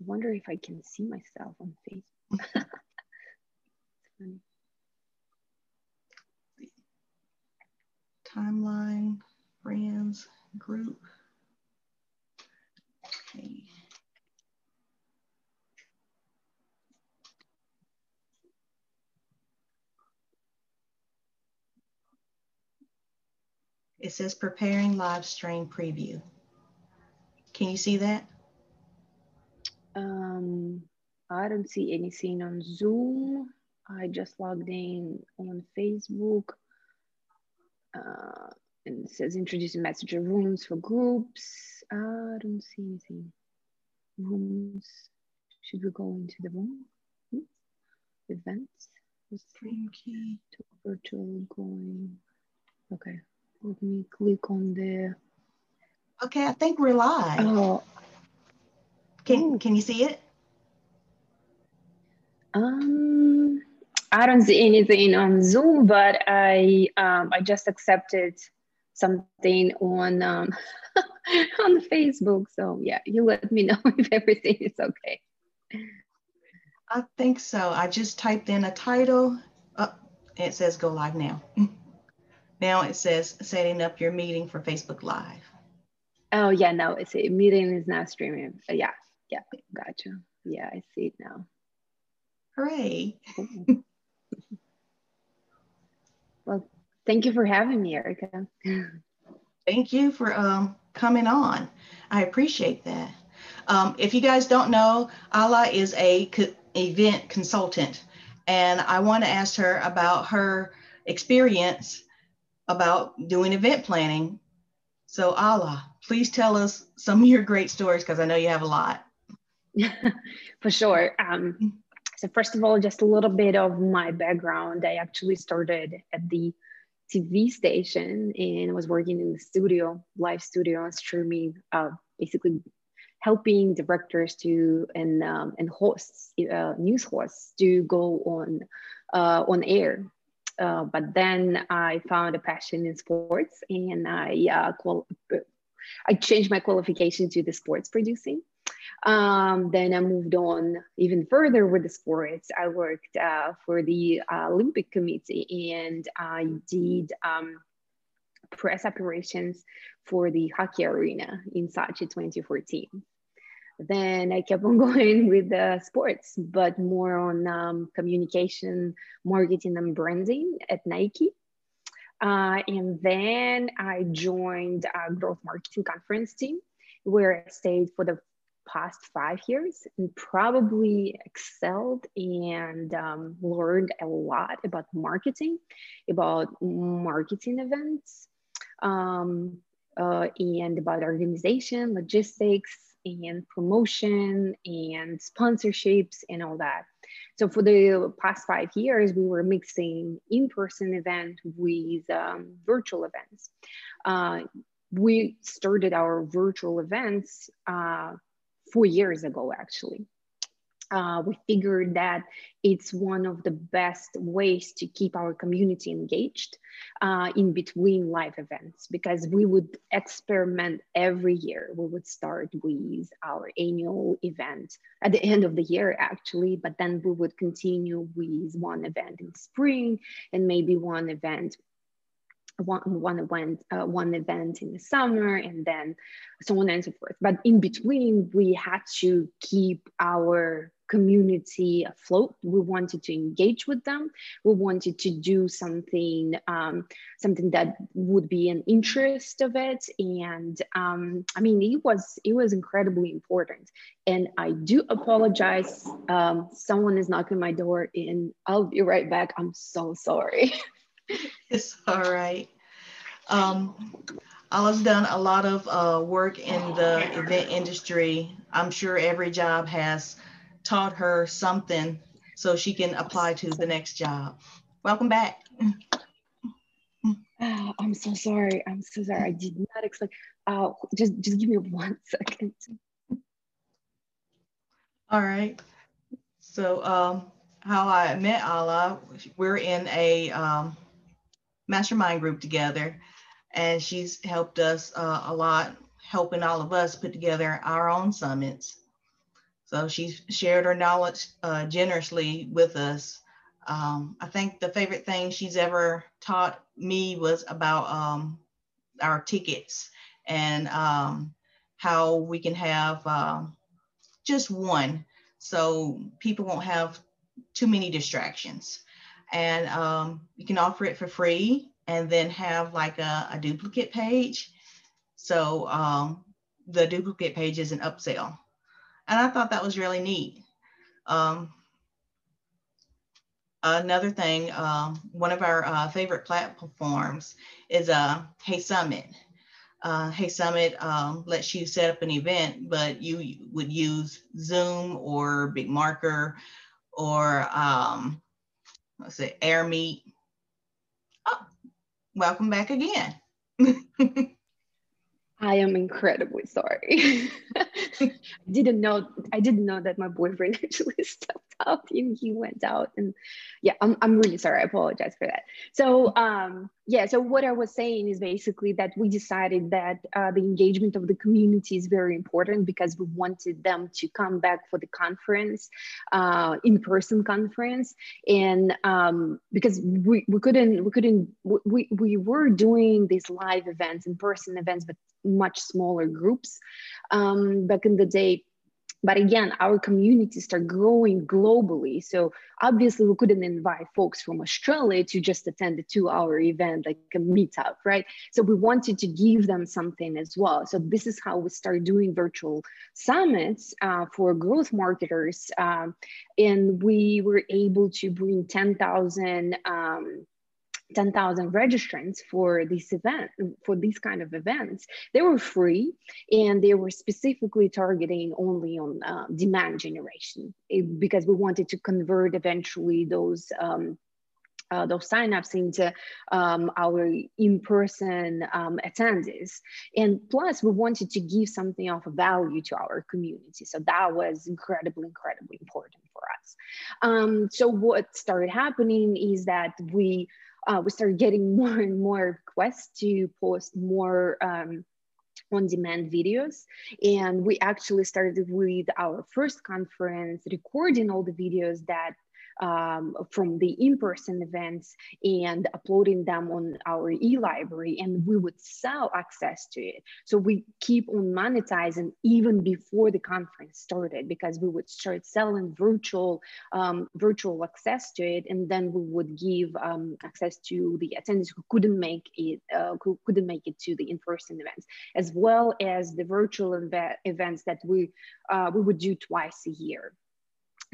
I wonder if I can see myself on Facebook. Timeline, friends, group. Okay. It says preparing live stream preview. Can you see that? Um, I don't see anything on Zoom. I just logged in on Facebook. Uh, and it says introducing messenger rooms for groups. I don't see anything. Rooms. Should we go into the room? Hmm? Events. Stream key. To virtual going. Okay. Let me click on the. Okay, I think we're live. Oh. Can Can you see it? Um, I don't see anything on Zoom, but I um, I just accepted something on um, on Facebook. So yeah, you let me know if everything is okay. I think so. I just typed in a title. Oh, it says go live now. Now it says setting up your meeting for Facebook Live. Oh yeah, no, it's a meeting is now streaming. Uh, yeah, yeah, gotcha. Yeah, I see it now. Hooray. well, thank you for having me, Ericka. thank you for um, coming on. I appreciate that. Um, if you guys don't know, Alla is a co event consultant, and I want to ask her about her experience about doing event planning. So Alla, please tell us some of your great stories because I know you have a lot. For sure. Um, so first of all, just a little bit of my background. I actually started at the TV station and was working in the studio, live studio, and streaming, uh, basically helping directors to and um, and hosts, uh, news hosts to go on uh, on air uh, but then I found a passion in sports and I, uh, I changed my qualification to the sports producing. Um, then I moved on even further with the sports. I worked uh, for the uh, Olympic Committee and I did um, press operations for the hockey arena in Sochi 2014 then I kept on going with the sports, but more on um, communication, marketing, and branding at Nike. Uh, and then I joined a growth marketing conference team where I stayed for the past five years and probably excelled and um, learned a lot about marketing, about marketing events, um, uh, and about organization, logistics, and promotion and sponsorships and all that. So for the past five years, we were mixing in-person event with um, virtual events. Uh, we started our virtual events uh, four years ago, actually uh, we figured that it's one of the best ways to keep our community engaged uh, in between live events because we would experiment every year. We would start with our annual event at the end of the year, actually, but then we would continue with one event in spring and maybe one event one one event uh, one event in the summer and then so on and so forth. But in between we had to keep our community afloat. We wanted to engage with them. We wanted to do something um, something that would be an interest of it. And um, i mean it was it was incredibly important. And i do apologize. Um, someone is knocking my door and i'll be right back. I'm so sorry It's all right. Um, Alla's done a lot of uh, work in the event industry. I'm sure every job has taught her something so she can apply to the next job. Welcome back. Oh, I'm so sorry. I'm so sorry. I did not expect. Uh, just just give me one second. All right. So um, how I met Alla, we're in a um, mastermind group together, and she's helped us uh, a lot, helping all of us put together our own summits. So she's shared her knowledge uh, generously with us. Um, I think the favorite thing she's ever taught me was about um, our tickets and um, how we can have uh, just one so people won't have too many distractions. And um, you can offer it for free and then have like a, a duplicate page. So um, the duplicate page is an upsell. And I thought that was really neat. Um, another thing, um, one of our uh, favorite platforms is uh, HeySummit. Uh, HeySummit um, lets you set up an event, but you would use Zoom or BigMarker or um, let's say AirMeet. Oh, welcome back again. I am incredibly sorry. I didn't know I didn't know that my boyfriend actually stepped out and he went out and yeah, I'm I'm really sorry. I apologize for that. So um yeah, so what I was saying is basically that we decided that uh, the engagement of the community is very important because we wanted them to come back for the conference, uh, in-person conference, and um, because we, we couldn't we couldn't we we were doing these live events, in-person events, but much smaller groups um, back in the day. But again our communities start growing globally. So obviously we couldn't invite folks from australia to just attend a two hour event like a meetup right? So we wanted to give them something as well. So this is how we start doing virtual summits uh, for growth marketers um, and we were able to bring 10000 um, 10,000 registrants for this event, for these kind of events. They were free and they were specifically targeting only on uh, demand generation it, because we wanted to convert eventually those um, uh, those signups into um, our in-person um, attendees. And plus we wanted to give something of value to our community. So that was incredibly, incredibly important for us. Um, so what started happening is that we uh, we started getting more and more requests to post more um, on-demand videos. And we actually started with our first conference recording all the videos that um, from the in-person events and uploading them on our e-library and we would sell access to it. So we keep on monetizing even before the conference started because we would start selling virtual um, virtual access to it and then we would give um, access to the attendees who couldn't make it uh, who couldn't make it to the in-person events as well as the virtual events that we uh, we would do twice a year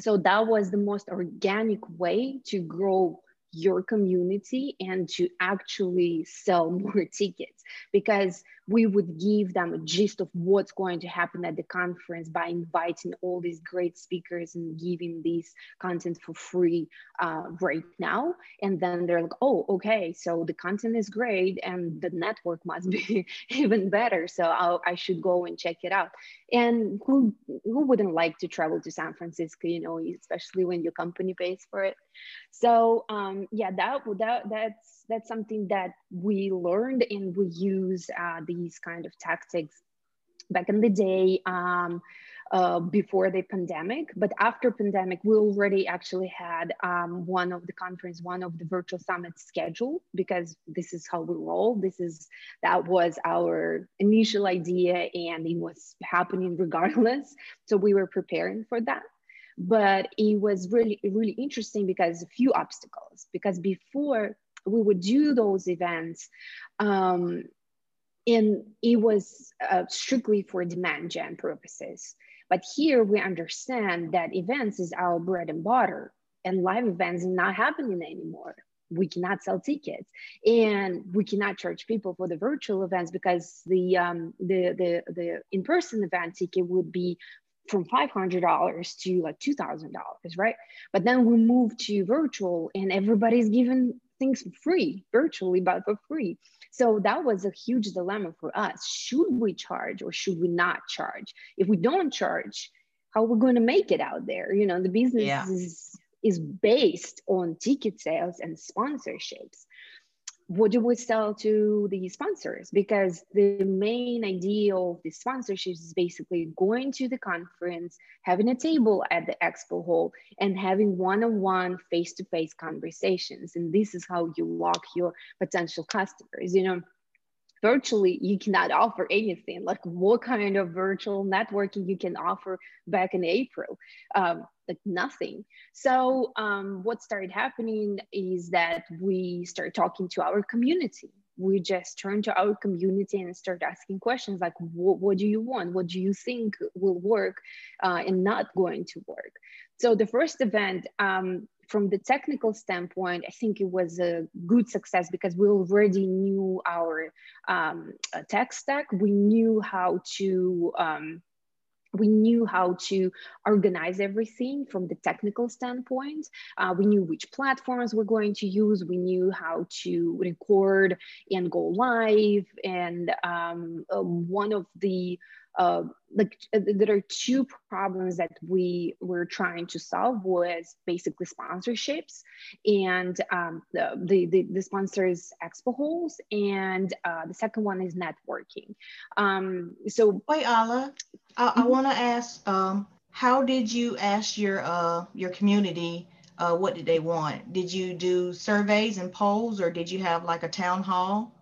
so that was the most organic way to grow your community and to actually sell more tickets because we would give them a gist of what's going to happen at the conference by inviting all these great speakers and giving this content for free uh, right now. And then they're like, oh, okay, so the content is great and the network must be even better. So I'll, I should go and check it out. And who, who wouldn't like to travel to San Francisco, you know, especially when your company pays for it. So um, yeah, that, that, that's, that's something that we learned and we use uh, these kind of tactics back in the day um, uh, before the pandemic. But after pandemic we already actually had um, one of the conference one of the virtual summits scheduled because this is how we roll. This is that was our initial idea and it was happening regardless. So we were preparing for that. But it was really really interesting because a few obstacles because before we would do those events um, and it was uh, strictly for demand gen purposes but here we understand that events is our bread and butter and live events are not happening anymore we cannot sell tickets and we cannot charge people for the virtual events because the um, the the, the in-person event ticket would be from $500 to like $2,000, right? But then we move to virtual and everybody's given things for free, virtually, but for free. So that was a huge dilemma for us. Should we charge or should we not charge? If we don't charge, how are we going to make it out there? You know, the business yeah. is, is based on ticket sales and sponsorships. What do we sell to the sponsors? Because the main idea of the sponsorships is basically going to the conference, having a table at the expo hall, and having one-on-one face-to-face conversations. And this is how you lock your potential customers. You know, virtually you cannot offer anything. Like what kind of virtual networking you can offer back in april? Um, like nothing. So um, what started happening is that we started talking to our community. We just turn to our community and start asking questions like what, what do you want? What do you think will work uh, and not going to work? So the first event um, from the technical standpoint, I think it was a good success because we already knew our um, tech stack. We knew how to um, we knew how to organize everything from the technical standpoint. Uh, we knew which platforms we're going to use. We knew how to record and go live. And um, uh, one of the uh, like uh, there are two problems that we were trying to solve was basically sponsorships and um, the, the, the, the, sponsors expo halls and uh, the second one is networking. Um, so wait Alla I, mm-hmm. I want to ask um, how did you ask your uh, your community uh, what did they want? Did you do surveys and polls or did you have like a town hall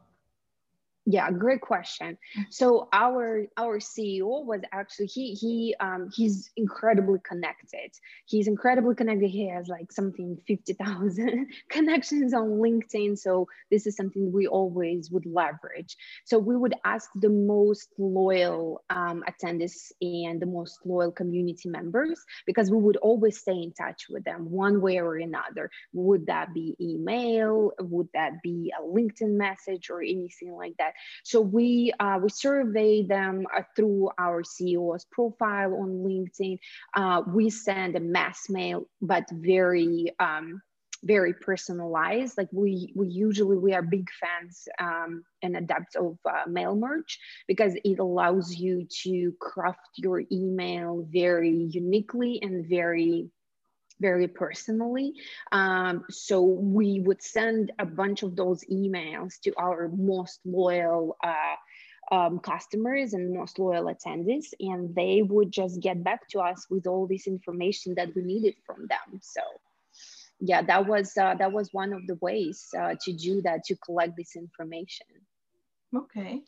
yeah great question. Mm. so our our ceo was actually he he um he's incredibly connected. He's incredibly connected. He has like something 50000 connections on linkedin. So this is something we always would leverage. So we would ask the most loyal um, attendees and the most loyal community members because we would always stay in touch with them one way or another. Would that be email? Would that be a linkedin message or anything like that so we uh, we survey them uh, through our CEO's profile on LinkedIn. Uh, we send a mass mail, but very um, very personalized. Like we we usually we are big fans um, and adepts of uh, mail merge because it allows you to craft your email very uniquely and very very personally. Um, so we would send a bunch of those emails to our most loyal uh, um, customers and most loyal attendees, and they would just get back to us with all this information that we needed from them. So yeah, that was uh, that was one of the ways uh, to do that to collect this information. Okay,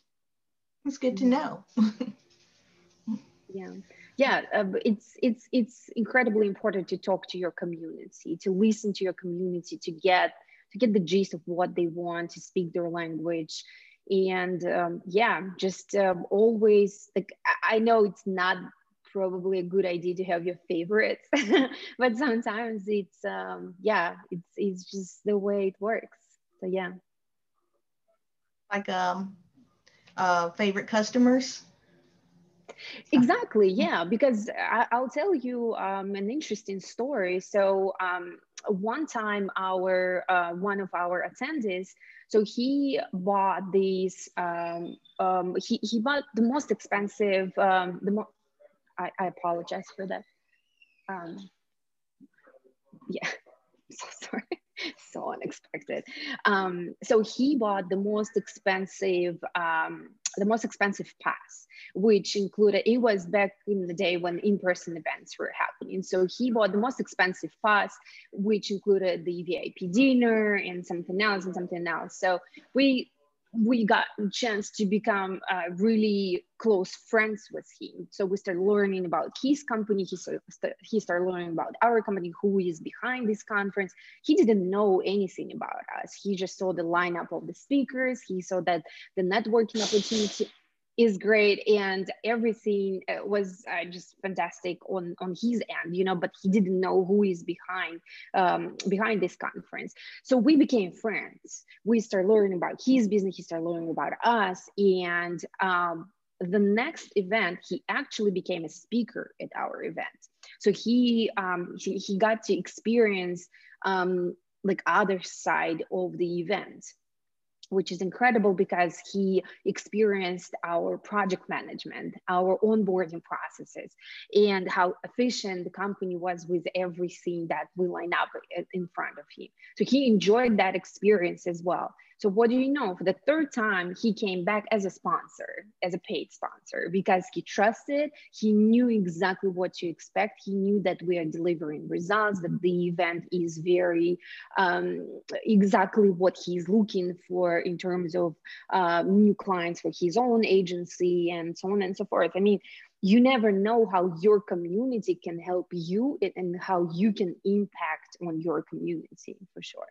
that's good to know. yeah yeah uh, it's it's it's incredibly important to talk to your community to listen to your community to get to get the gist of what they want to speak their language. And um, yeah just um, always like i know it's not probably a good idea to have your favorites but sometimes it's um yeah it's it's just the way it works. So yeah. Like um uh favorite customers Exactly, yeah, because I, will tell you um, an interesting story. So um, one time, our uh, one of our attendees, so he bought these. Um, um he he bought the most expensive. Um, the mo- I, I apologize for that. Um, yeah, so sorry. so unexpected. Um, so he bought the most expensive, um, the most expensive pass, which included, it was back in the day when in-person events were happening. So he bought the most expensive pass, which included the VIP dinner and something else and something else. So we we got a chance to become uh, really close friends with him. So we started learning about his company. He he started learning about our company, who is behind this conference. He didn't know anything about us. He just saw the lineup of the speakers. He saw that the networking opportunity is great and everything uh, was uh, just fantastic on on his end you know but he didn't know who is behind um, behind this conference. So we became friends. We started learning about his business he started learning about us and um, the next event he actually became a speaker at our event. So he um, he, he got to experience um, like other side of the event which is incredible because he experienced our project management, our onboarding processes, and how efficient the company was with everything that we line up in front of him. So he enjoyed that experience as well. So what do you know? For the third time, he came back as a sponsor, as a paid sponsor, because he trusted, he knew exactly what to expect. He knew that we are delivering results, that the event is very um, exactly what he's looking for in terms of uh, new clients for his own agency and so on and so forth. I mean, you never know how your community can help you and how you can impact on your community for sure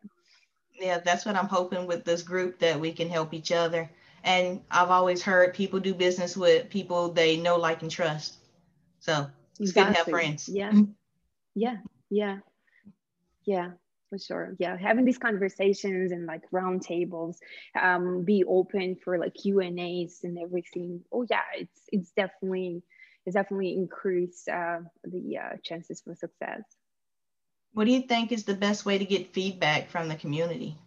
yeah that's what i'm hoping with this group that we can help each other. And i've always heard people do business with people they know like and trust. So it's exactly. good to have friends. Yeah. Yeah. Yeah. Yeah for sure. Yeah having these conversations and like round tables um be open for like q and a's and everything. Oh yeah it's it's definitely it's definitely increased uh, the uh, chances for success. What do you think is the best way to get feedback from the community?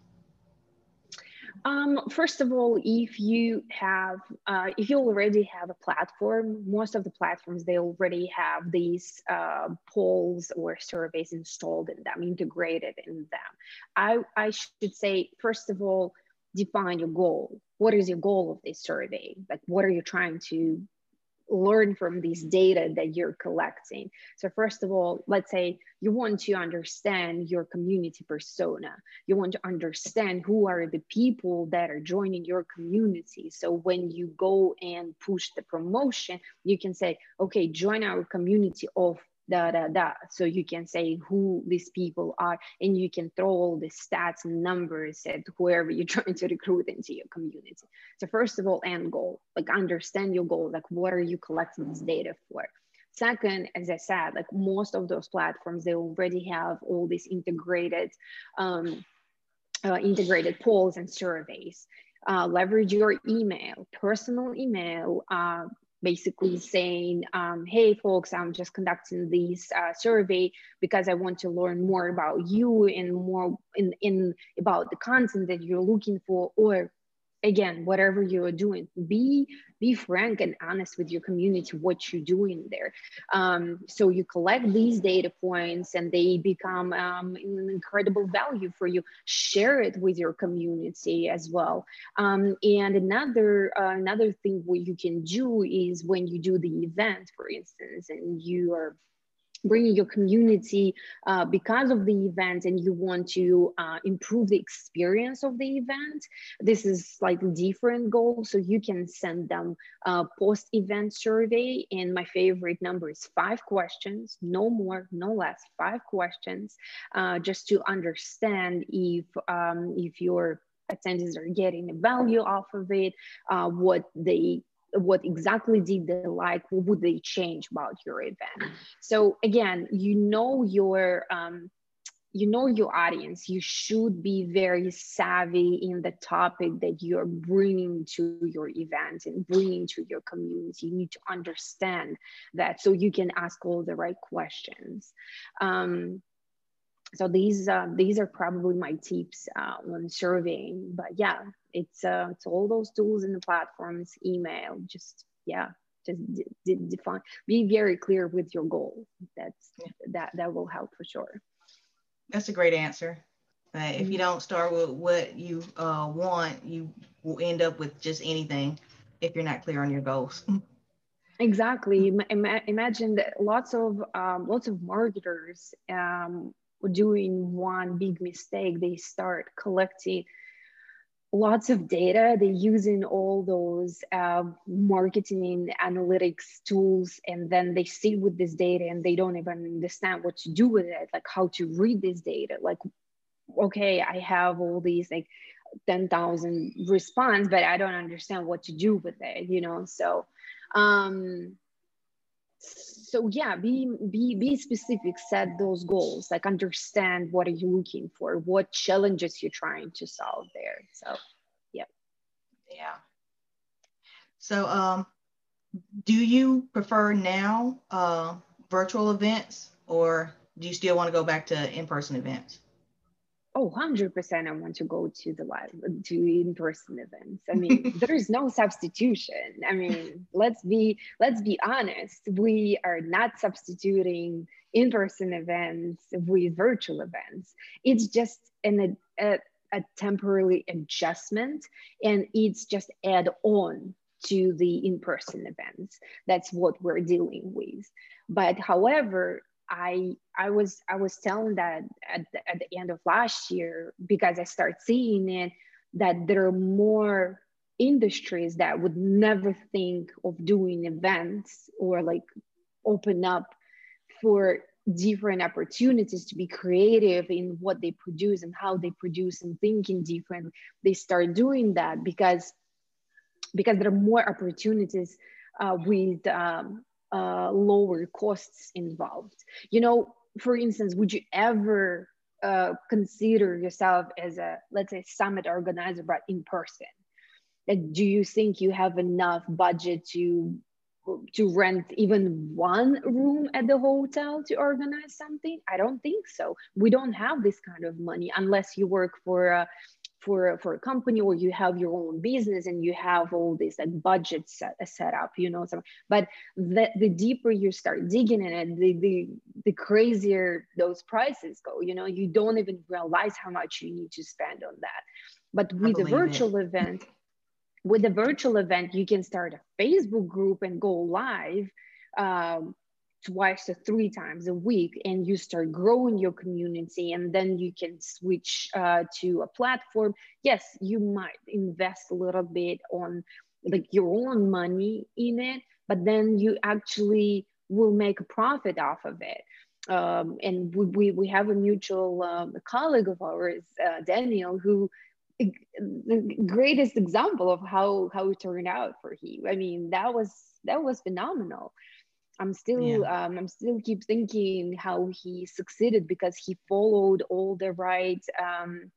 Um, first of all, if you have, uh, if you already have a platform, most of the platforms, they already have these uh, polls or surveys installed in them, integrated in them. I, I should say, first of all, define your goal. What is your goal of this survey? Like, what are you trying to learn from these data that you're collecting. So first of all, let's say you want to understand your community persona. You want to understand who are the people that are joining your community. So when you go and push the promotion, you can say, okay, join our community of da da da. So you can say who these people are and you can throw all the stats and numbers at whoever you're trying to recruit into your community. So first of all end goal like understand your goal like what are you collecting this data for? Second as i said like most of those platforms they already have all these integrated um, uh, integrated polls and surveys. Uh, leverage your email personal email uh, basically saying, um, hey, folks, I'm just conducting this uh, survey because I want to learn more about you and more in, in about the content that you're looking for, or again whatever you're doing be be frank and honest with your community what you're doing there. Um, so you collect these data points and they become um, an incredible value for you. Share it with your community as well. Um, and another uh, another thing what you can do is when you do the event for instance and you are bringing your community uh, because of the event and you want to uh, improve the experience of the event this is slightly different goal. So you can send them a post event survey. And my favorite number is five questions no more no less five questions uh, just to understand if um, if your attendees are getting a value off of it uh, what they what exactly did they like what would they change about your event? So again you know your um, you know your audience. You should be very savvy in the topic that you're bringing to your event and bringing to your community. You need to understand that so you can ask all the right questions. Um, so these uh, these are probably my tips uh, when surveying. But yeah it's uh, it's all those tools and the platforms email just yeah just define be very clear with your goal. That's yeah. that that will help for sure. That's a great answer. Uh, if you mm-hmm. don't start with what you uh, want you will end up with just anything if you're not clear on your goals. Exactly. Imagine that lots of um, lots of marketers um, doing one big mistake they start collecting lots of data. They're using all those uh, marketing analytics tools and then they sit with this data and they don't even understand what to do with it like how to read this data. Like okay i have all these like 10,000 response but i don't understand what to do with it you know? So um so yeah be be be specific set those goals like understand what are you looking for what challenges you're trying to solve there so yeah. Yeah. So um do you prefer now uh virtual events or do you still want to go back to in-person events oh 100% i want to go to the live to in-person events. I mean there is no substitution. I mean let's be let's be honest. We are not substituting in-person events with virtual events. It's just an a, a temporary adjustment and it's just add on to the in-person events. That's what we're dealing with. But however i i was i was telling that at the, at the end of last year because i start seeing it that there are more industries that would never think of doing events or like open up for different opportunities to be creative in what they produce and how they produce and thinking different they start doing that because because there are more opportunities uh, with um, uh, lower costs involved. You know for instance would you ever uh, consider yourself as a let's say summit organizer but in person? Like do you think you have enough budget to to rent even one room at the hotel to organize something? I don't think so. We don't have this kind of money unless you work for a for, for a company or you have your own business and you have all this like budget set, set up you know so, but the, the deeper you start digging in it the, the the crazier those prices go you know you don't even realize how much you need to spend on that but with a virtual it. event with a virtual event, you can start a Facebook group and go live um, twice or three times a week, and you start growing your community. And then you can switch uh, to a platform. Yes, you might invest a little bit on like your own money in it, but then you actually will make a profit off of it. Um, and we, we, have a mutual um, colleague of ours, uh, Daniel, who the greatest example of how how it turned out for him. I mean, that was that was phenomenal. I'm still yeah. um, I'm still keep thinking how he succeeded because he followed all the right um,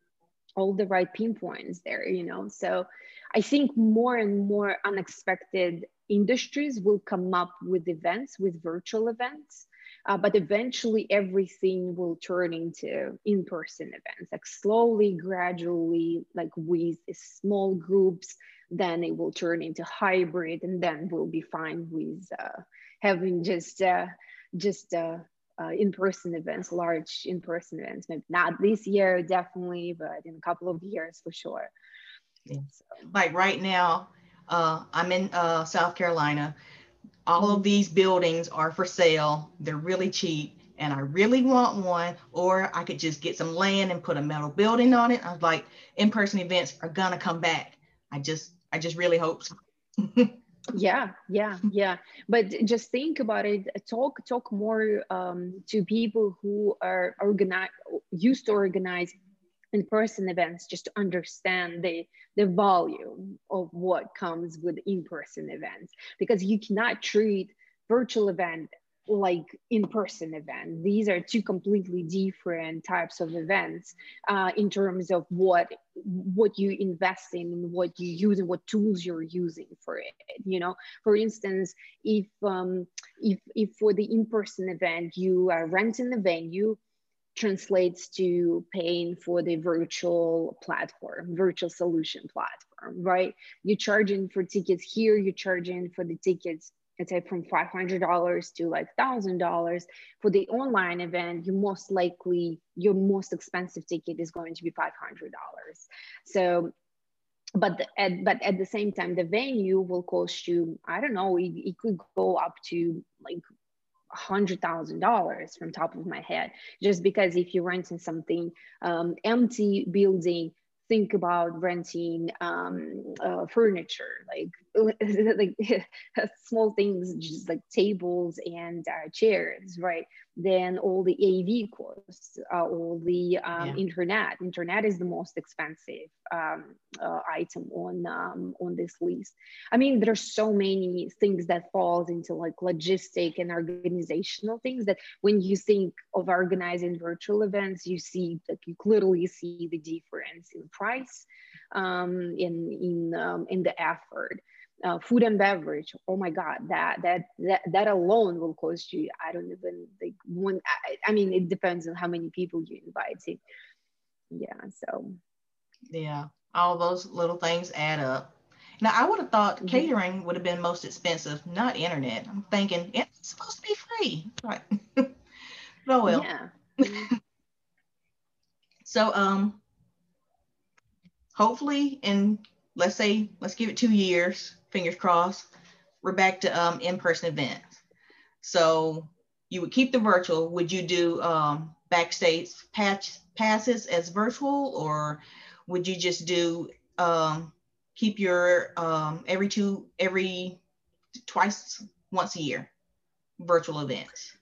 all the right pinpoints there. You know, so I think more and more unexpected industries will come up with events with virtual events uh, but eventually everything will turn into in-person events like slowly gradually like with small groups then it will turn into hybrid and then we'll be fine with uh, having just uh, just uh, uh, in-person events large in-person events maybe not this year definitely but in a couple of years for sure yeah. so. like right now uh, i'm in uh, south carolina all of these buildings are for sale. They're really cheap and I really want one, or I could just get some land and put a metal building on it. I was like, in-person events are gonna come back. I just, I just really hope so. yeah, yeah, yeah. But just think about it. Talk, talk more um, to people who are organized, used to organize in-person events just to understand the the volume of what comes with in-person events because you cannot treat virtual event like in-person event these are two completely different types of events uh, in terms of what what you invest in and what you use and what tools you're using for it you know for instance if um if if for the in-person event you are renting the venue translates to paying for the virtual platform, virtual solution platform, right? You're charging for tickets here, you're charging for the tickets, let's say from $500 to like $1,000. For the online event, you most likely, your most expensive ticket is going to be $500. So but the, at, but at the same time the venue will cost you i don't know it, it could go up to like $100,000 from top of my head, just because if you're renting something um, empty building, think about renting um, uh, furniture, like like small things, just like tables and uh, chairs, right? Then all the AV costs, uh, all the um, yeah. internet. Internet is the most expensive um, uh, item on um, on this list. I mean, there are so many things that falls into like logistic and organizational things that when you think of organizing virtual events, you see like you clearly see the difference in price, um, in in um, in the effort. Uh, food and beverage oh my god that that that that alone will cost you i don't even like one I, I mean it depends on how many people you invite yeah so yeah, all those little things add up. Now, I would have thought mm-hmm. catering would have been most expensive, not internet. I'm thinking it's supposed to be free, right? oh well. Yeah. so, um, hopefully in let's say let's give it two years, fingers crossed, we're back to um, in-person events. So you would keep the virtual. Would you do um, backstage patch passes as virtual, or would you just do um, keep your um, every two every twice once a year virtual events?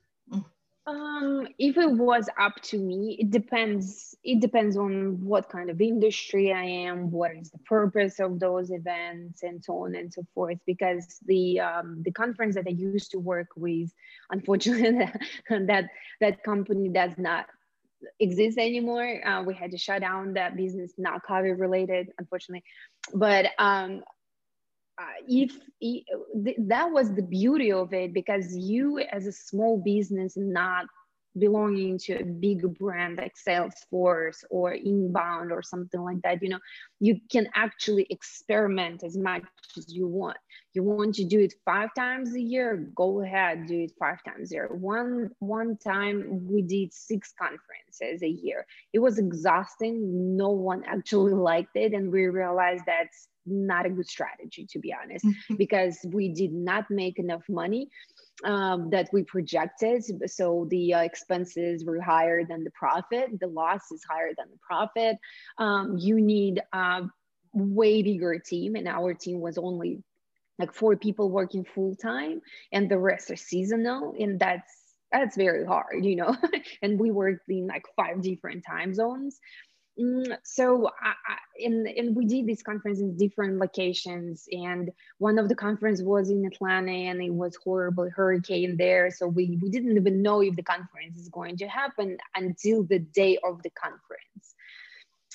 Um, if it was up to me, it depends. It depends on what kind of industry I am, what is the purpose of those events, and so on and so forth. Because the um, the conference that I used to work with, unfortunately, that that company does not exist anymore. Uh, we had to shut down that business, not COVID related, unfortunately. But um, uh, if, if th- that was the beauty of it because you as a small business not belonging to a big brand like salesforce or inbound or something like that you know you can actually experiment as much as you want. You want to do it five times a year go ahead do it five times a year. One one time we did six conferences a year. It was exhausting. No one actually liked it and we realized that's not a good strategy to be honest because we did not make enough money um, that we projected. So the uh, expenses were higher than the profit. The loss is higher than the profit. Um, you need a way bigger team and our team was only like four people working full time and the rest are seasonal and that's that's very hard you know? And we worked in like five different time zones so I, I, and, and we did this conference in different locations and one of the conference was in atlanta and it was horrible hurricane there. So we, we didn't even know if the conference is going to happen until the day of the conference.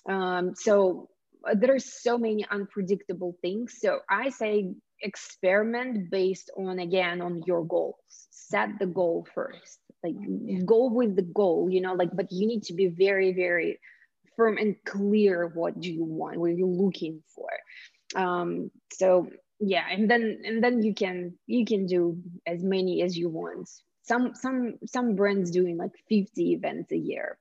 Um, so uh, there are so many unpredictable things. So i say experiment based on again on your goals. Set the goal first. Like go with the goal you know like but you need to be very very firm and clear what do you want what are you're looking for. Um, so yeah and then and then you can you can do as many as you want. Some some some brands doing like 50 events a year.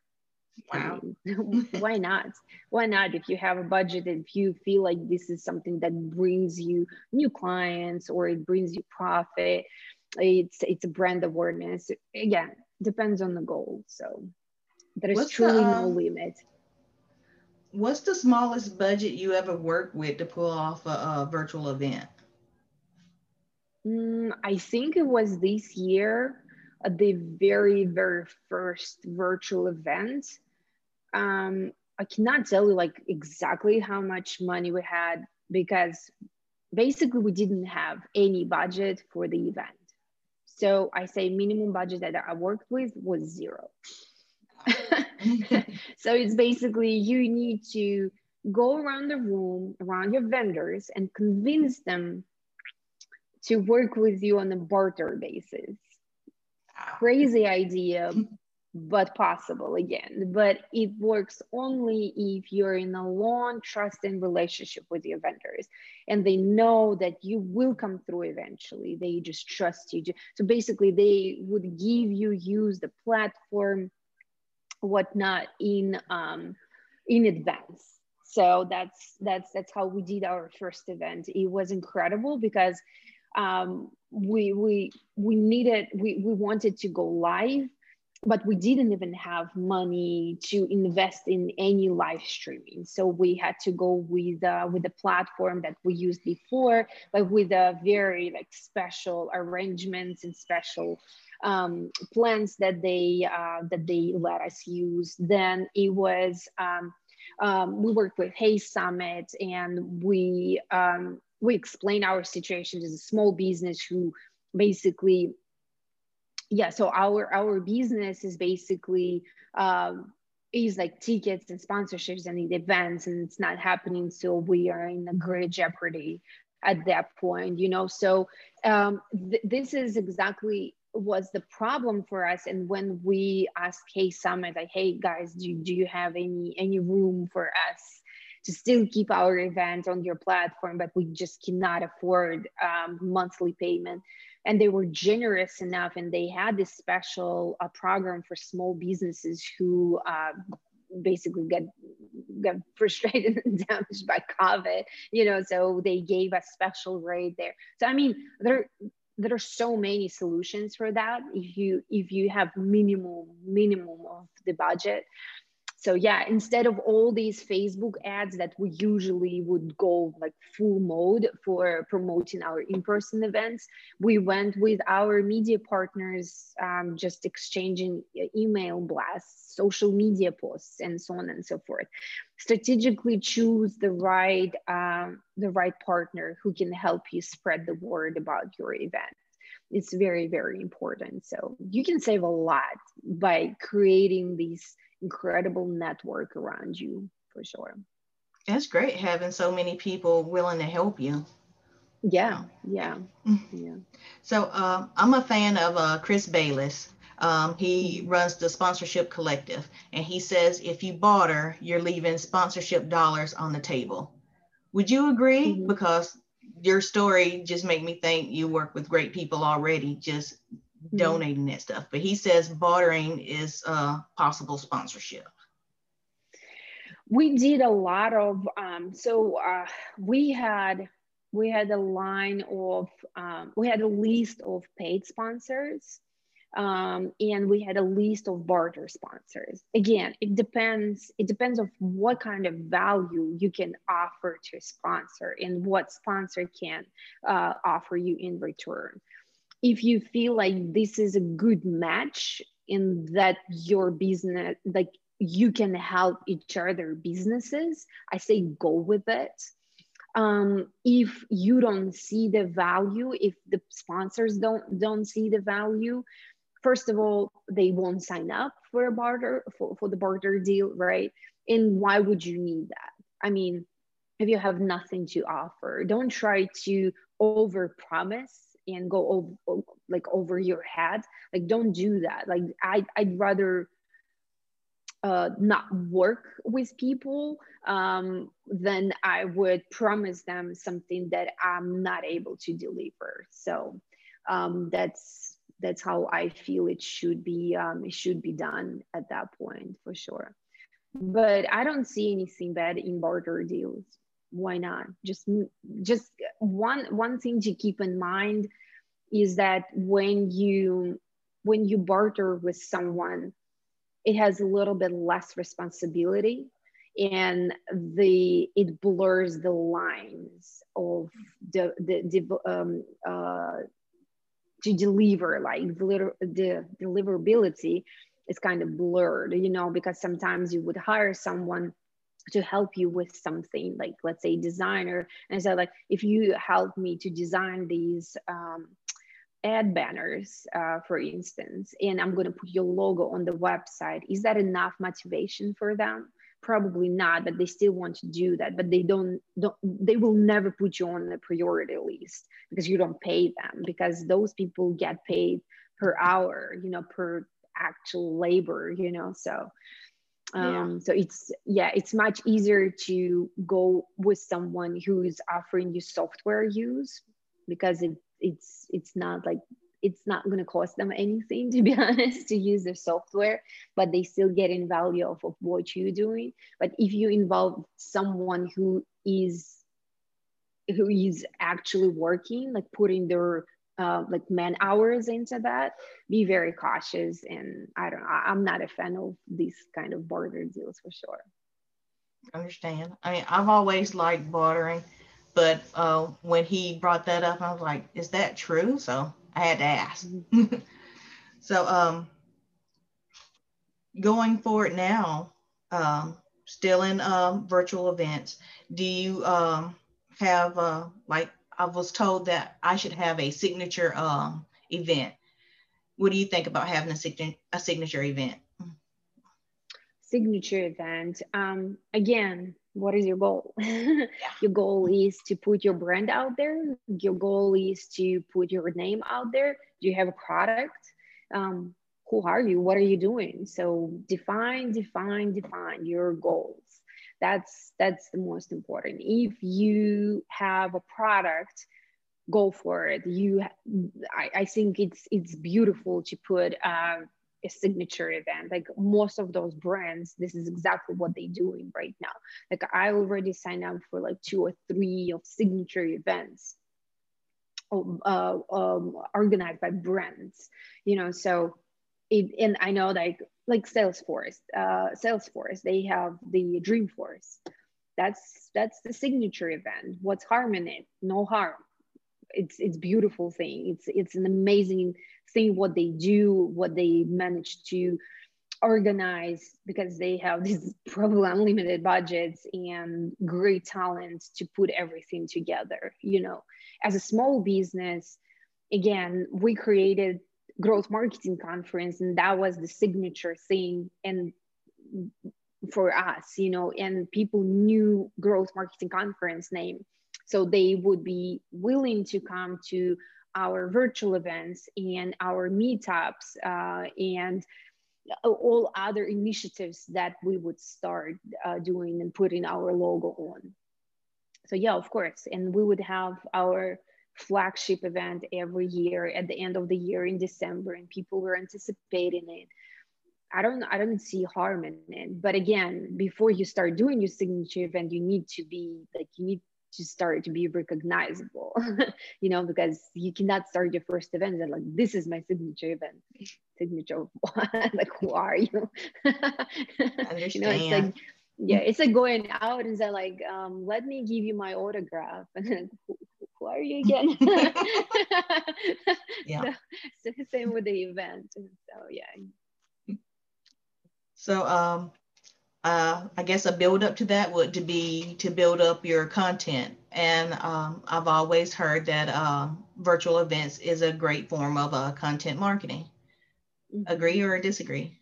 Wow. I why not? Why not? If you have a budget if you feel like this is something that brings you new clients or it brings you profit it's it's a brand awareness. Again depends on the goal. So there is What's truly the, um, no limit what's the smallest budget you ever worked with to pull off a, a virtual event? Mm, I think it was this year, uh, the very, very first virtual event. Um, I cannot tell you like exactly how much money we had because basically we didn't have any budget for the event. So I say minimum budget that I worked with was zero. so it's basically you need to go around the room, around your vendors, and convince them to work with you on a barter basis. Crazy idea, but possible again. But it works only if you're in a long trusting relationship with your vendors and they know that you will come through eventually. They just trust you. So basically, they would give you use the platform whatnot in um, in advance. So that's that's that's how we did our first event. It was incredible because um, we we we needed we we wanted to go live, but we didn't even have money to invest in any live streaming. So we had to go with uh, with the platform that we used before, but with a very like special arrangements and special um, plans that they uh, that they let us use. Then it was um, um, we worked with HeySummit and we um, we explain our situation as a small business who basically yeah so our our business is basically um, is like tickets and sponsorships and events and it's not happening so we are in a great jeopardy at that point you know? So um, th- this is exactly was the problem for us and when we asked HeySummit like hey guys do, do you have any any room for us to still keep our event on your platform but we just cannot afford um, monthly payment and they were generous enough and they had this special uh, program for small businesses who uh, basically get got frustrated and damaged by COVID, you know, so they gave a special rate there. So I mean, there there are so many solutions for that if you if you have minimum minimum of the budget so yeah instead of all these facebook ads that we usually would go like full mode for promoting our in-person events we went with our media partners um, just exchanging email blasts social media posts and so on and so forth. Strategically choose the right um, the right partner who can help you spread the word about your event. It's very very important. So you can save a lot by creating these incredible network around you for sure. That's great having so many people willing to help you. Yeah, yeah, mm-hmm. yeah. So uh, I'm a fan of uh, Chris Baylis. Um, he runs the Sponsorship Collective, and he says if you barter, you're leaving sponsorship dollars on the table. Would you agree? Mm-hmm. Because your story just made me think you work with great people already. Just. Donating that stuff. But he says bartering is a possible sponsorship. We did a lot of um, so uh, we had we had a line of um, we had a list of paid sponsors um, and we had a list of barter sponsors again it depends it depends of what kind of value you can offer to a sponsor and what sponsor can uh, offer you in return if you feel like this is a good match in that your business like you can help each other businesses i say go with it. Um, if you don't see the value if the sponsors don't don't see the value first of all they won't sign up for a barter for, for the barter deal right? And why would you need that? I mean if you have nothing to offer don't try to over promise and go over like over your head like don't do that. Like I, i'd rather uh, not work with people um, then i would promise them something that i'm not able to deliver. So um, that's that's how i feel it should be um, it should be done at that point for sure. But i don't see anything bad in barter deals why not? Just just one one thing to keep in mind is that when you when you barter with someone it has a little bit less responsibility and the it blurs the lines of the the, the um, uh, to deliver like the, the deliverability is kind of blurred you know because sometimes you would hire someone to help you with something like let's say designer. And so like if you help me to design these um, ad banners uh, for instance and i'm going to put your logo on the website is that enough motivation for them? Probably not but they still want to do that but they don't, don't they will never put you on the priority list because you don't pay them because those people get paid per hour you know per actual labor you know so um, yeah. so it's yeah it's much easier to go with someone who's offering you software use because it, it's it's not like it's not going to cost them anything to be honest to use their software but they still get in value of what you're doing but if you involve someone who is who is actually working like putting their uh, like man hours into that be very cautious and i don't i'm not a fan of these kind of barter deals for sure. Understand. I mean i've always liked bartering but uh, when he brought that up i was like is that true? So i had to ask. Mm-hmm. so um, going forward now um, still in um, virtual events do you um, have uh, like I was told that I should have a signature um, event. What do you think about having a, sign- a signature event? Signature event. Um, again, what is your goal? yeah. Your goal is to put your brand out there. Your goal is to put your name out there. Do you have a product? Um, who are you? What are you doing? So define, define, define your goals that's that's the most important if you have a product go for it you i, I think it's it's beautiful to put uh, a signature event. Like most of those brands, this is exactly what they're doing right now. Like I already signed up for like two or three of signature events uh, um, organized by brands, you know, so it, and I know like like Salesforce, uh, Salesforce, they have the Dreamforce. That's that's the signature event. What's harm in it? No harm. It's it's beautiful thing. It's it's an amazing thing what they do, what they manage to organize because they have these probably unlimited budgets and great talent to put everything together. You know, as a small business, again, we created growth marketing conference and that was the signature thing and for us you know and people knew growth marketing conference name. So they would be willing to come to our virtual events and our meetups uh, and all other initiatives that we would start uh, doing and putting our logo on. So yeah of course and we would have our flagship event every year at the end of the year in December, and people were anticipating it. I don't I don't see harm in it. But again, before you start doing your signature event, you need to be like you need to start to be recognizable, you know, because you cannot start your first event and like this is my signature event. Signature like who are you? you know, it's like yeah, it's like going out and say like, um, let me give you my autograph. And who, who are you again? yeah. So, so same with the event. So yeah. So um uh, I guess a build up to that would to be to build up your content. And um, I've always heard that uh, virtual events is a great form of uh, content marketing. Mm-hmm. Agree or disagree?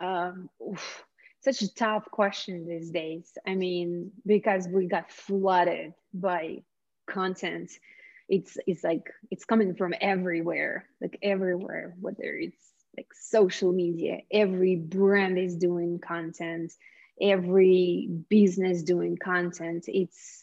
Um, oof, such a tough question these days. I mean, because we got flooded by content. It's it's like it's coming from everywhere, like everywhere, whether it's like social media, every brand is doing content, every business doing content. It's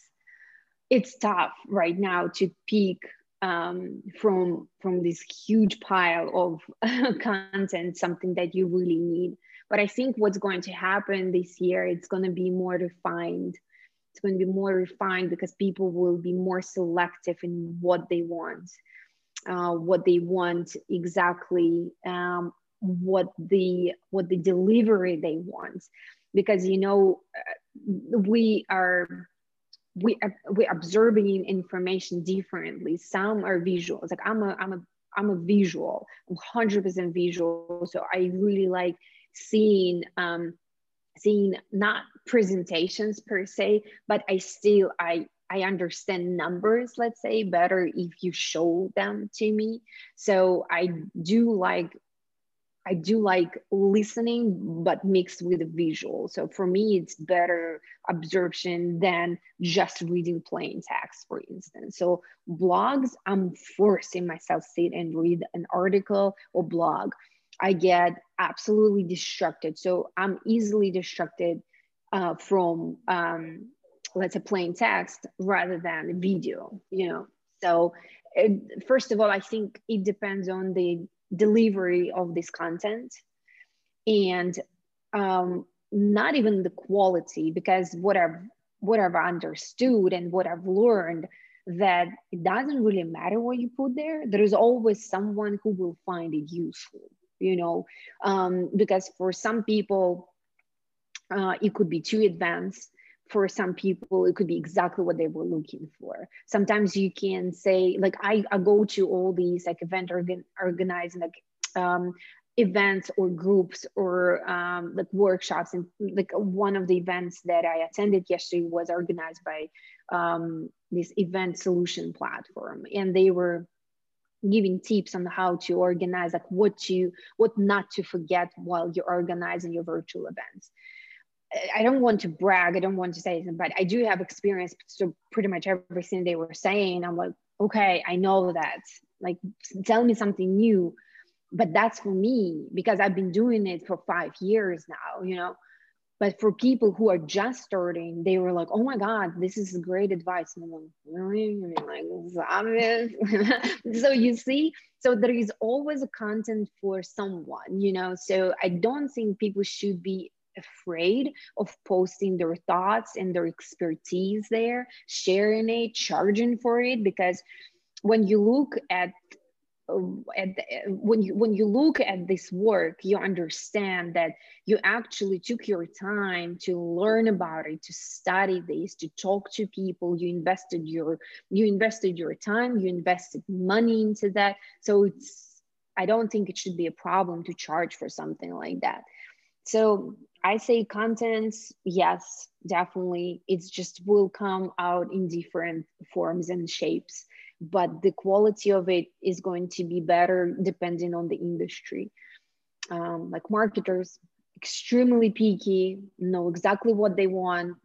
it's tough right now to pick um, from from this huge pile of content something that you really need but i think what's going to happen this year it's going to be more refined. It's going to be more refined because people will be more selective in what they want uh, what they want exactly um, what the what the delivery they want. Because you know uh, we are we we observing information differently. Some are visuals. Like i'm a i'm a i'm a visual. I'm 100% visual. So i really like seeing um seeing not presentations per se but i still i i understand numbers let's say better if you show them to me so i do like I do like listening, but mixed with the visual. So for me, it's better absorption than just reading plain text, for instance. So blogs, I'm forcing myself to sit and read an article or blog. I get absolutely distracted. So I'm easily distracted uh, from, um, let's say, plain text rather than video. You know, so it, first of all, I think it depends on the delivery of this content and um, not even the quality because what I've what I've understood and what I've learned that it doesn't really matter what you put there. There is always someone who will find it useful, you know, um, because for some people uh, it could be too advanced. For some people it could be exactly what they were looking for. Sometimes you can say like i, I go to all these like event organ, organizing like um, events or groups or um, like workshops. And like one of the events that i attended yesterday was organized by um, this event solution platform. And they were giving tips on how to organize like what to what not to forget while you're organizing your virtual events I don't want to brag. I don't want to say anything, but I do have experience. So pretty much everything they were saying, I'm like, okay, I know that. Like, tell me something new. But that's for me because I've been doing it for five years now, you know. But for people who are just starting, they were like, "Oh my God, this is great advice." And I'm like, "Really?" I mean, like, obvious. so you see, so there is always a content for someone, you know. So I don't think people should be afraid of posting their thoughts and their expertise there, sharing it, charging for it, because when you look at at the, when you when you look at this work you understand that you actually took your time to learn about it to study this to talk to people. You invested your you invested your time you invested money into that. So it's i don't think it should be a problem to charge for something like that. So i say contents yes definitely. It's just will come out in different forms and shapes but the quality of it is going to be better depending on the industry. Um, like marketers, extremely picky, know exactly what they want.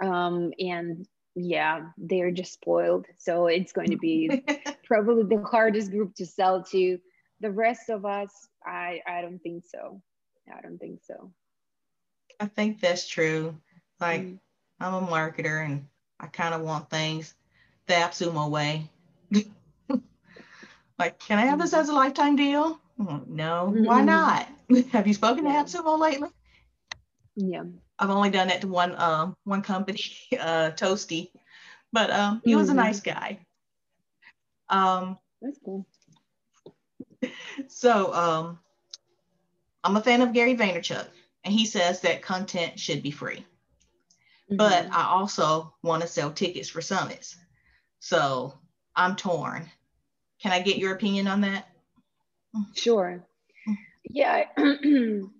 Um, and yeah, they're just spoiled. So it's going to be probably the hardest group to sell to. The rest of us, I, I don't think so. I don't think so. I think that's true. Like, mm. I'm a marketer and I kind of want things the AppSumo way. like, can I have this as a lifetime deal? No, why mm-hmm. not? have you spoken to AppSumo lately? Yeah. I've only done that to one um one company, uh Toasty, but um he was a mm-hmm. nice guy. Um that's cool. So um I'm a fan of Gary Vaynerchuk, and he says that content should be free. Mm-hmm. But I also want to sell tickets for summits. So I'm torn. Can I get your opinion on that? Sure. Yeah, the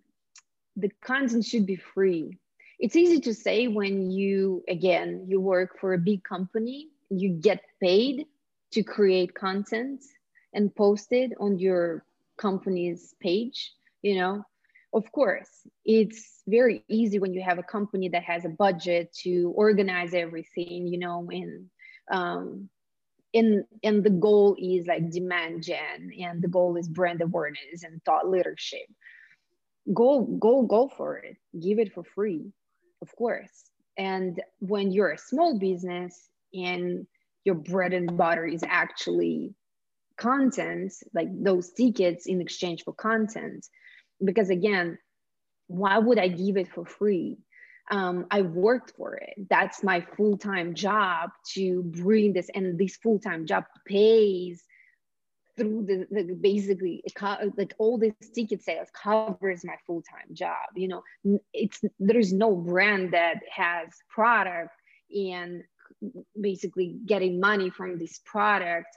content should be free. It's easy to say when you, again, you work for a big company, you get paid to create content and post it on your company's page, you know, of course it's very easy when you have a company that has a budget to organize everything you know and um, and and the goal is like demand gen and the goal is brand awareness and thought leadership. Go go go for it. Give it for free of course. And when you're a small business and your bread and butter is actually content like those tickets in exchange for content because again why would i give it for free um, i worked for it that's my full-time job to bring this and this full-time job pays through the, the basically like all this ticket sales covers my full-time job you know it's there's no brand that has product and basically getting money from this product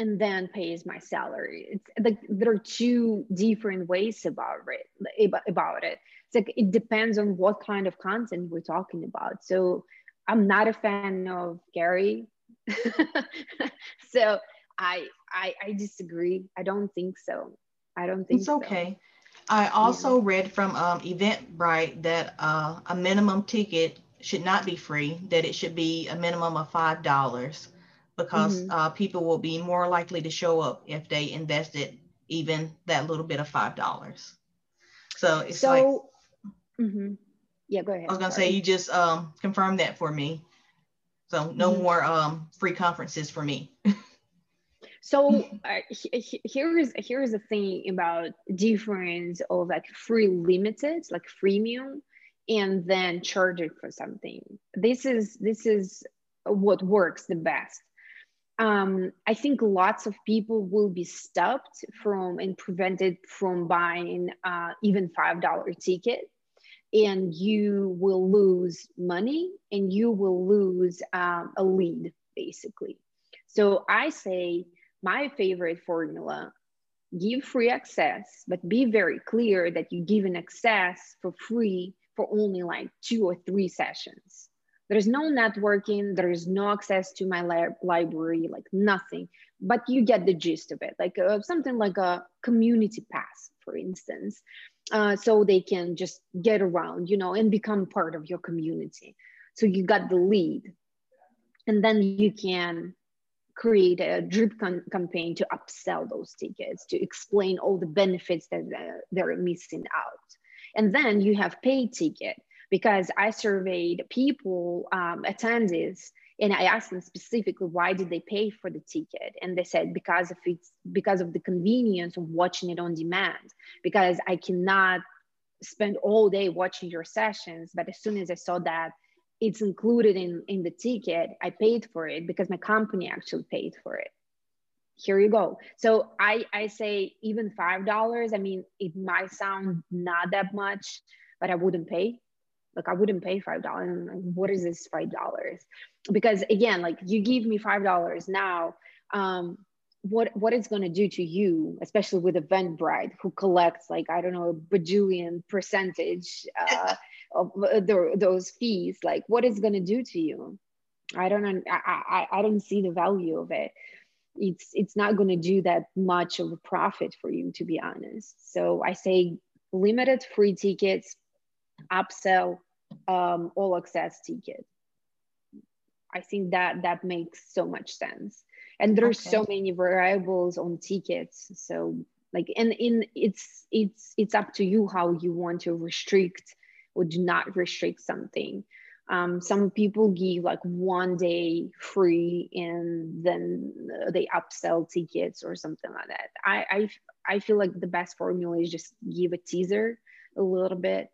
and then pays my salary. It's like there are two different ways about it. About it, it's like it depends on what kind of content we're talking about. So I'm not a fan of Gary. so I, I I disagree. I don't think so. I don't think it's okay. So. I also yeah. read from um, Eventbrite that uh, a minimum ticket should not be free. That it should be a minimum of five dollars because mm-hmm. uh, people will be more likely to show up if they invested even that little bit of five dollars. So it's so, like, mm-hmm. yeah, go ahead. I was gonna Sorry. say you just um, confirmed that for me. So no mm-hmm. more um, free conferences for me. so uh, here is here is the thing about difference of like free limited, like freemium, and then charge it for something. This is this is what works the best um, I think lots of people will be stopped from and prevented from buying uh, even five dollar ticket, and you will lose money and you will lose um, a lead basically. So I say my favorite formula: give free access, but be very clear that you give an access for free for only like two or three sessions there's no networking, there's no access to my li- library, like nothing, but you get the gist of it, like uh, something like a community pass, for instance. Uh, so they can just get around, you know, and become part of your community. So you got the lead. And then you can create a drip campaign to upsell those tickets, to explain all the benefits that uh, they're missing out And then you have paid ticket because I surveyed people, um, attendees, and I asked them specifically why did they pay for the ticket, and they said because of it's because of the convenience of watching it on demand. Because I cannot spend all day watching your sessions, but as soon as I saw that it's included in in the ticket, I paid for it because my company actually paid for it. Here you go. So i i say even five dollars i mean it might sound not that much but i wouldn't pay like I wouldn't pay five dollars. Like, what is this five dollars? Because again, like you give me five dollars now, um, what what it's going to do to you, especially with Eventbrite, who collects like I don't know a bajillion percentage uh, of uh, the, those fees. Like, what is going to do to you? I don't I, I I don't see the value of it. It's it's not going to do that much of a profit for you, to be honest. So I say limited free tickets upsell um, all access ticket. I think that that makes so much sense. And there's okay. so many variables on tickets. So like and in it's it's it's up to you how you want to restrict or do not restrict something. Um, some people give like one day free and then they upsell tickets or something like that. I, I I feel like the best formula is just give a teaser a little bit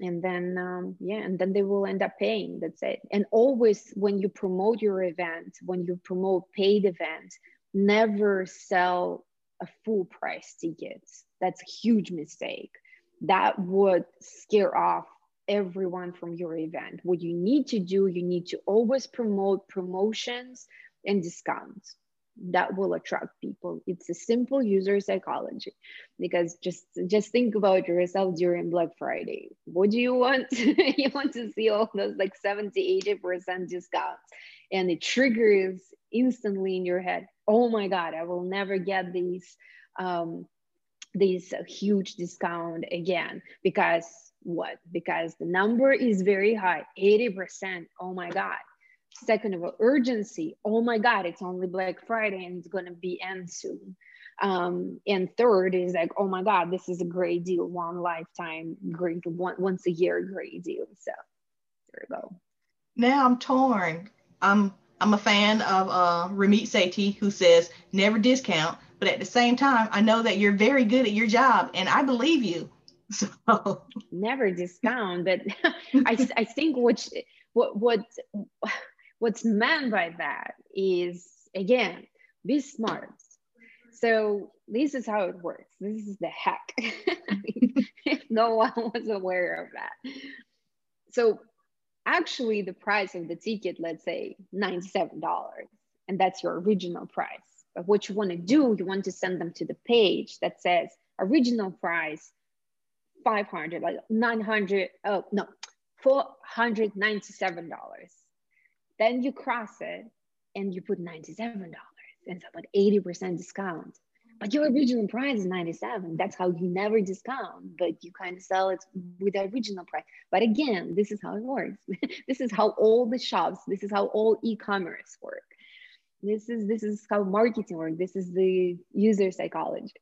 and then um, yeah and then they will end up paying that's it. And always when you promote your event when you promote paid events never sell a full price tickets that's a huge mistake. That would scare off everyone from your event. What you need to do you need to always promote promotions and discounts that will attract people. It's a simple user psychology. Because just just think about yourself during black friday. What do you want? You want to see all those like 70 80 percent discounts. And it triggers instantly in your head. Oh my god i will never get these um this huge discount again. Because what? Because the number is very high 80% oh my god second of all urgency. Oh my god it's only black friday and it's going to be end soon. Um, and third is like oh my god this is a great deal one lifetime great one, once a year great deal. So there we go. Now i'm torn. I'm i'm a fan of uh ramit sethi who says never discount but at the same time i know that you're very good at your job and i believe you. So never discount but i i think what what what what's meant by that is again be smart. So this is how it works. This is the hack. No one was aware of that. So actually the price of the ticket let's say $97 and that's your original price. But what you want to do you want to send them to the page that says original price 500 like 900 oh no $497 then you cross it and you put $97 and it's about 80% discount. But your original price is 97. That's how you never discount, but you kind of sell it with the original price. But again, this is how it works. this is how all the shops, this is how all e-commerce work. This is this is how marketing works. This is the user psychology.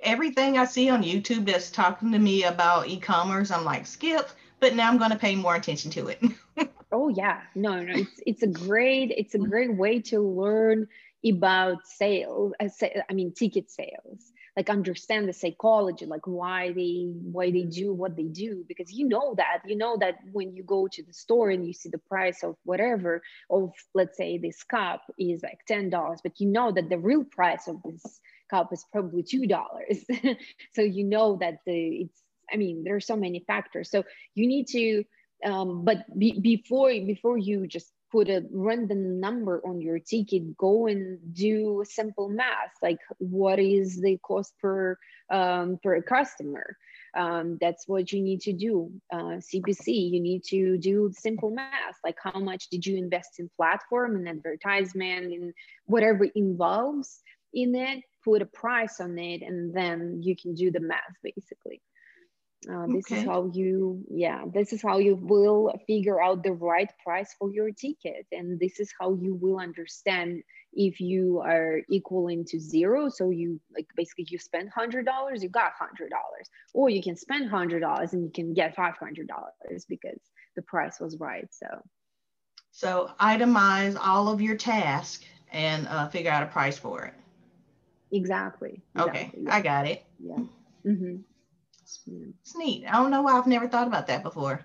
Everything I see on YouTube that's talking to me about e-commerce, I'm like, skip, but now I'm going to pay more attention to it. oh yeah. No no it's it's a great it's a great way to learn about sales uh, i mean ticket sales. Like understand the psychology like why they why they do what they do because you know that you know that when you go to the store and you see the price of whatever of let's say this cup is like $10 but you know that the real price of this cup is probably $2 so you know that the it's i mean there are so many factors. So you need to um, but be, before before you just put a random number on your ticket go and do simple math like what is the cost per um, per customer? Um, that's what you need to do. Uh, cpc you need to do simple math like how much did you invest in platform and advertisement and whatever involves in it put a price on it and then you can do the math basically uh, this okay. is how you yeah this is how you will figure out the right price for your ticket and this is how you will understand if you are equaling to zero. So you like basically you spend hundred dollars you got hundred dollars. Or you can spend hundred dollars and you can get five hundred dollars because the price was right so. So itemize all of your tasks and uh, figure out a price for it. Exactly, exactly okay yeah. i got it. Yeah. Mm-hmm. It's neat. I don't know why I've never thought about that before.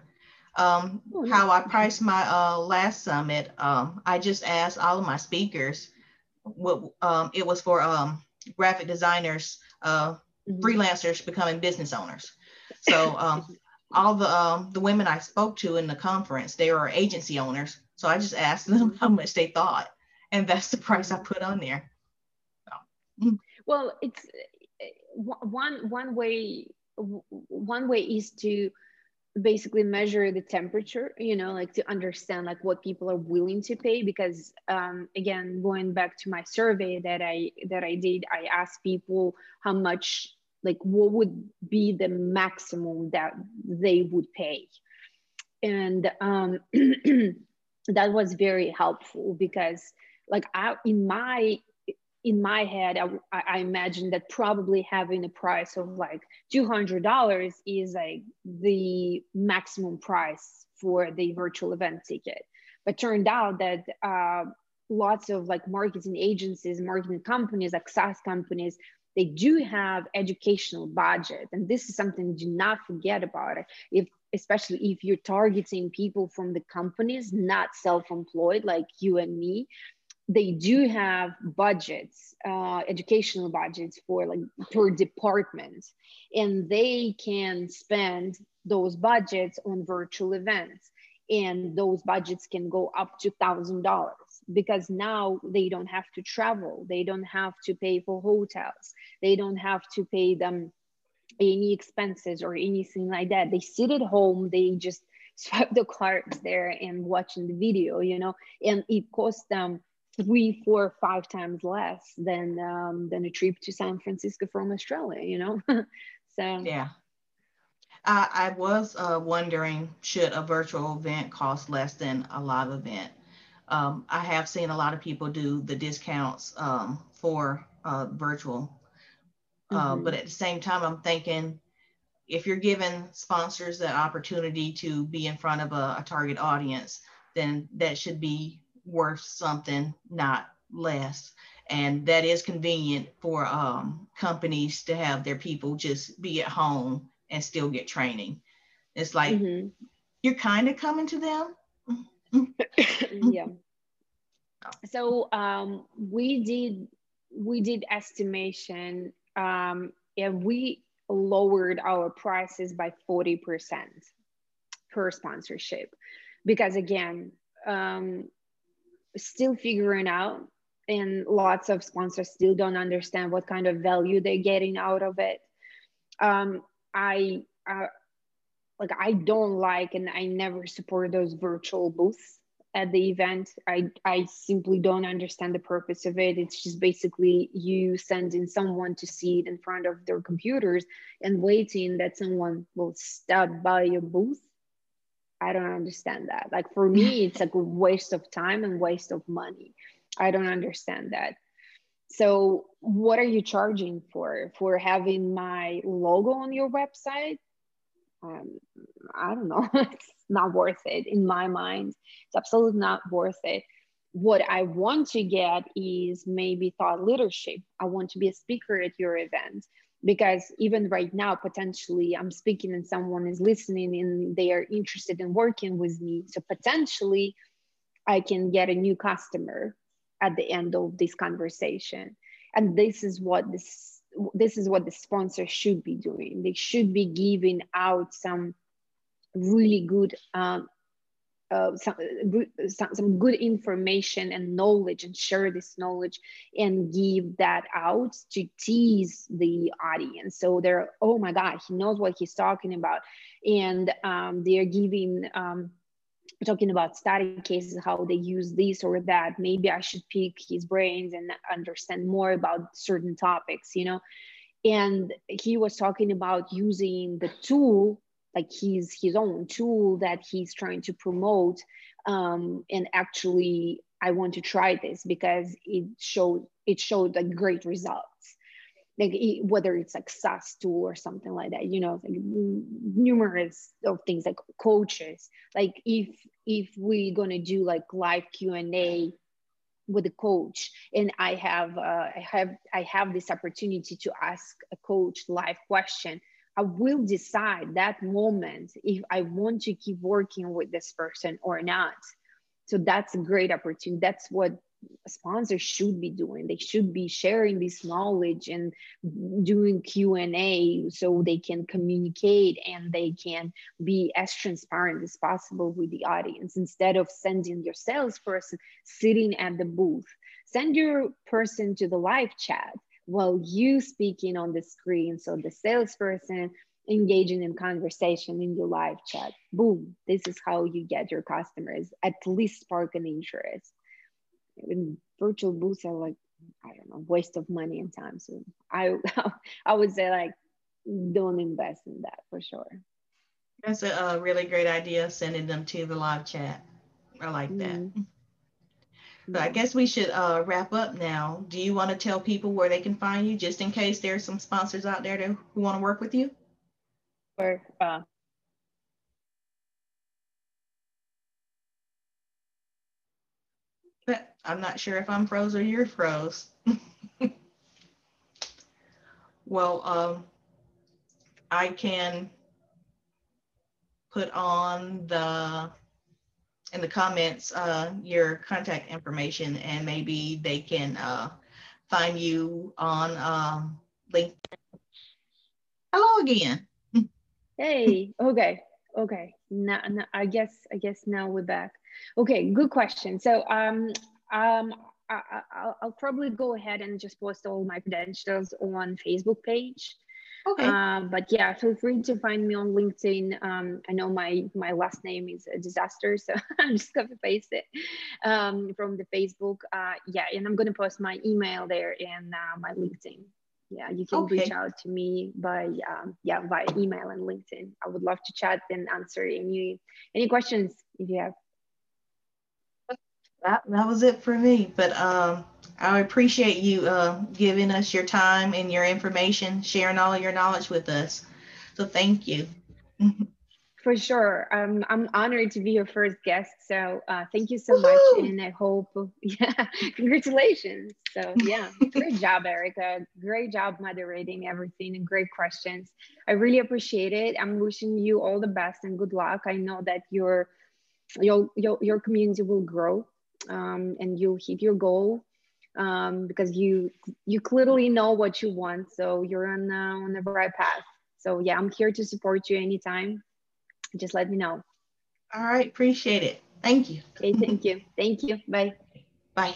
Um, oh, how I priced my uh, last summit, um, I just asked all of my speakers what um, it was for um, graphic designers, uh, mm-hmm. freelancers becoming business owners. So um, all the um, the women I spoke to in the conference, they were agency owners. So I just asked them how much they thought, and that's the price I put on there. So. Well, it's eh, one one way one way is to basically measure the temperature you know like to understand like what people are willing to pay because um, again going back to my survey that i that i did i asked people how much like what would be the maximum that they would pay. And um, that was very helpful because like I, in my in my head, I, I imagine that probably having a price of like $200 is like the maximum price for the virtual event ticket. But turned out that uh, lots of like marketing agencies, marketing companies, like SaaS companies, they do have educational budget. And this is something do not forget about it. If especially if you're targeting people from the companies, not self-employed like you and me, they do have budgets, uh, educational budgets for like per department, and they can spend those budgets on virtual events. And those budgets can go up to thousand dollars because now they don't have to travel, they don't have to pay for hotels, they don't have to pay them any expenses or anything like that. They sit at home, they just swipe the cards there and watching the video, you know, and it costs them three, four, five times less than um, than a trip to San Francisco from Australia. You know, so yeah. I, I was uh, wondering should a virtual event cost less than a live event? Um, I have seen a lot of people do the discounts um, for uh, virtual, uh, mm-hmm. but at the same time, I'm thinking if you're giving sponsors the opportunity to be in front of a, a target audience, then that should be worth something, not less. And that is convenient for um, companies to have their people just be at home and still get training. It's like mm-hmm. you're kind of coming to them. yeah. So um, we did we did estimation um, and we lowered our prices by 40% per sponsorship because again um, still figuring out and lots of sponsors still don't understand what kind of value they're getting out of it. Um, I, I like i don't like and i never support those virtual booths at the event. I i simply don't understand the purpose of it. It's just basically you sending someone to sit in front of their computers and waiting that someone will stop by your booth I don't understand that. Like for me, it's like a waste of time and waste of money. I don't understand that. So what are you charging for for having my logo on your website? Um, I don't know. it's not worth it in my mind. It's absolutely not worth it. What I want to get is maybe thought leadership. I want to be a speaker at your event because even right now potentially i'm speaking and someone is listening and they are interested in working with me. So potentially i can get a new customer at the end of this conversation. And this is what this this is what the sponsor should be doing. They should be giving out some really good um, uh, some, some, some good information and knowledge and share this knowledge and give that out to tease the audience. So they're oh my god he knows what he's talking about. And um, they're giving um, talking about study cases how they use this or that. Maybe i should pick his brains and understand more about certain topics you know? And he was talking about using the tool like his his own tool that he's trying to promote um, and actually i want to try this because it showed it showed like great results like whether it's like SaaS tool or something like that, you know, like numerous of things like coaches. Like if if we're gonna do like live Q and A with a coach, and I have uh, I have I have this opportunity to ask a coach live question, I will decide that moment if I want to keep working with this person or not. So that's a great opportunity. That's what sponsors should be doing they should be sharing this knowledge and doing q&a so they can communicate and they can be as transparent as possible with the audience instead of sending your salesperson sitting at the booth send your person to the live chat while you speaking on the screen so the salesperson engaging in conversation in your live chat boom this is how you get your customers at least spark an interest in virtual booths are like I don't know waste of money and time. So I I would say like don't invest in that for sure. That's a, a really great idea. Sending them to the live chat. I like that. Mm-hmm. Mm-hmm. But I guess we should uh, wrap up now. Do you want to tell people where they can find you, just in case there's some sponsors out there to, who want to work with you? Or uh, I'm not sure if I'm froze or you're froze. well, um, I can put on the in the comments uh, your contact information and maybe they can uh, find you on um, LinkedIn. Hello again. hey, okay, okay. Now, now, I guess I guess now we're back. Okay, good question. So um, um, I, will probably go ahead and just post all my credentials on Facebook page. Okay. Uh, but yeah, feel free to find me on LinkedIn. Um, I know my my last name is a disaster, so I'm just gonna paste it um, from the Facebook. Uh, yeah, and I'm gonna post my email there and uh, my LinkedIn. Yeah, you can okay. reach out to me by um, yeah via email and LinkedIn. I would love to chat and answer any any questions if you have that, that was it for me. But um, I appreciate you uh, giving us your time and your information, sharing all of your knowledge with us. So thank you. for sure. Um, I'm honored to be your first guest. So uh, thank you so Woo-hoo! much. And I hope, yeah, congratulations. So yeah, great job, Ericka. Great job moderating everything and great questions. I really appreciate it. I'm wishing you all the best and good luck. I know that your your your, your community will grow um, and you'll hit your goal um, because you you clearly know what you want. So you're on uh, on the right path. So yeah, I'm here to support you anytime. Just let me know. All right, appreciate it. Thank you. Okay, thank you. Thank you. Bye. Bye.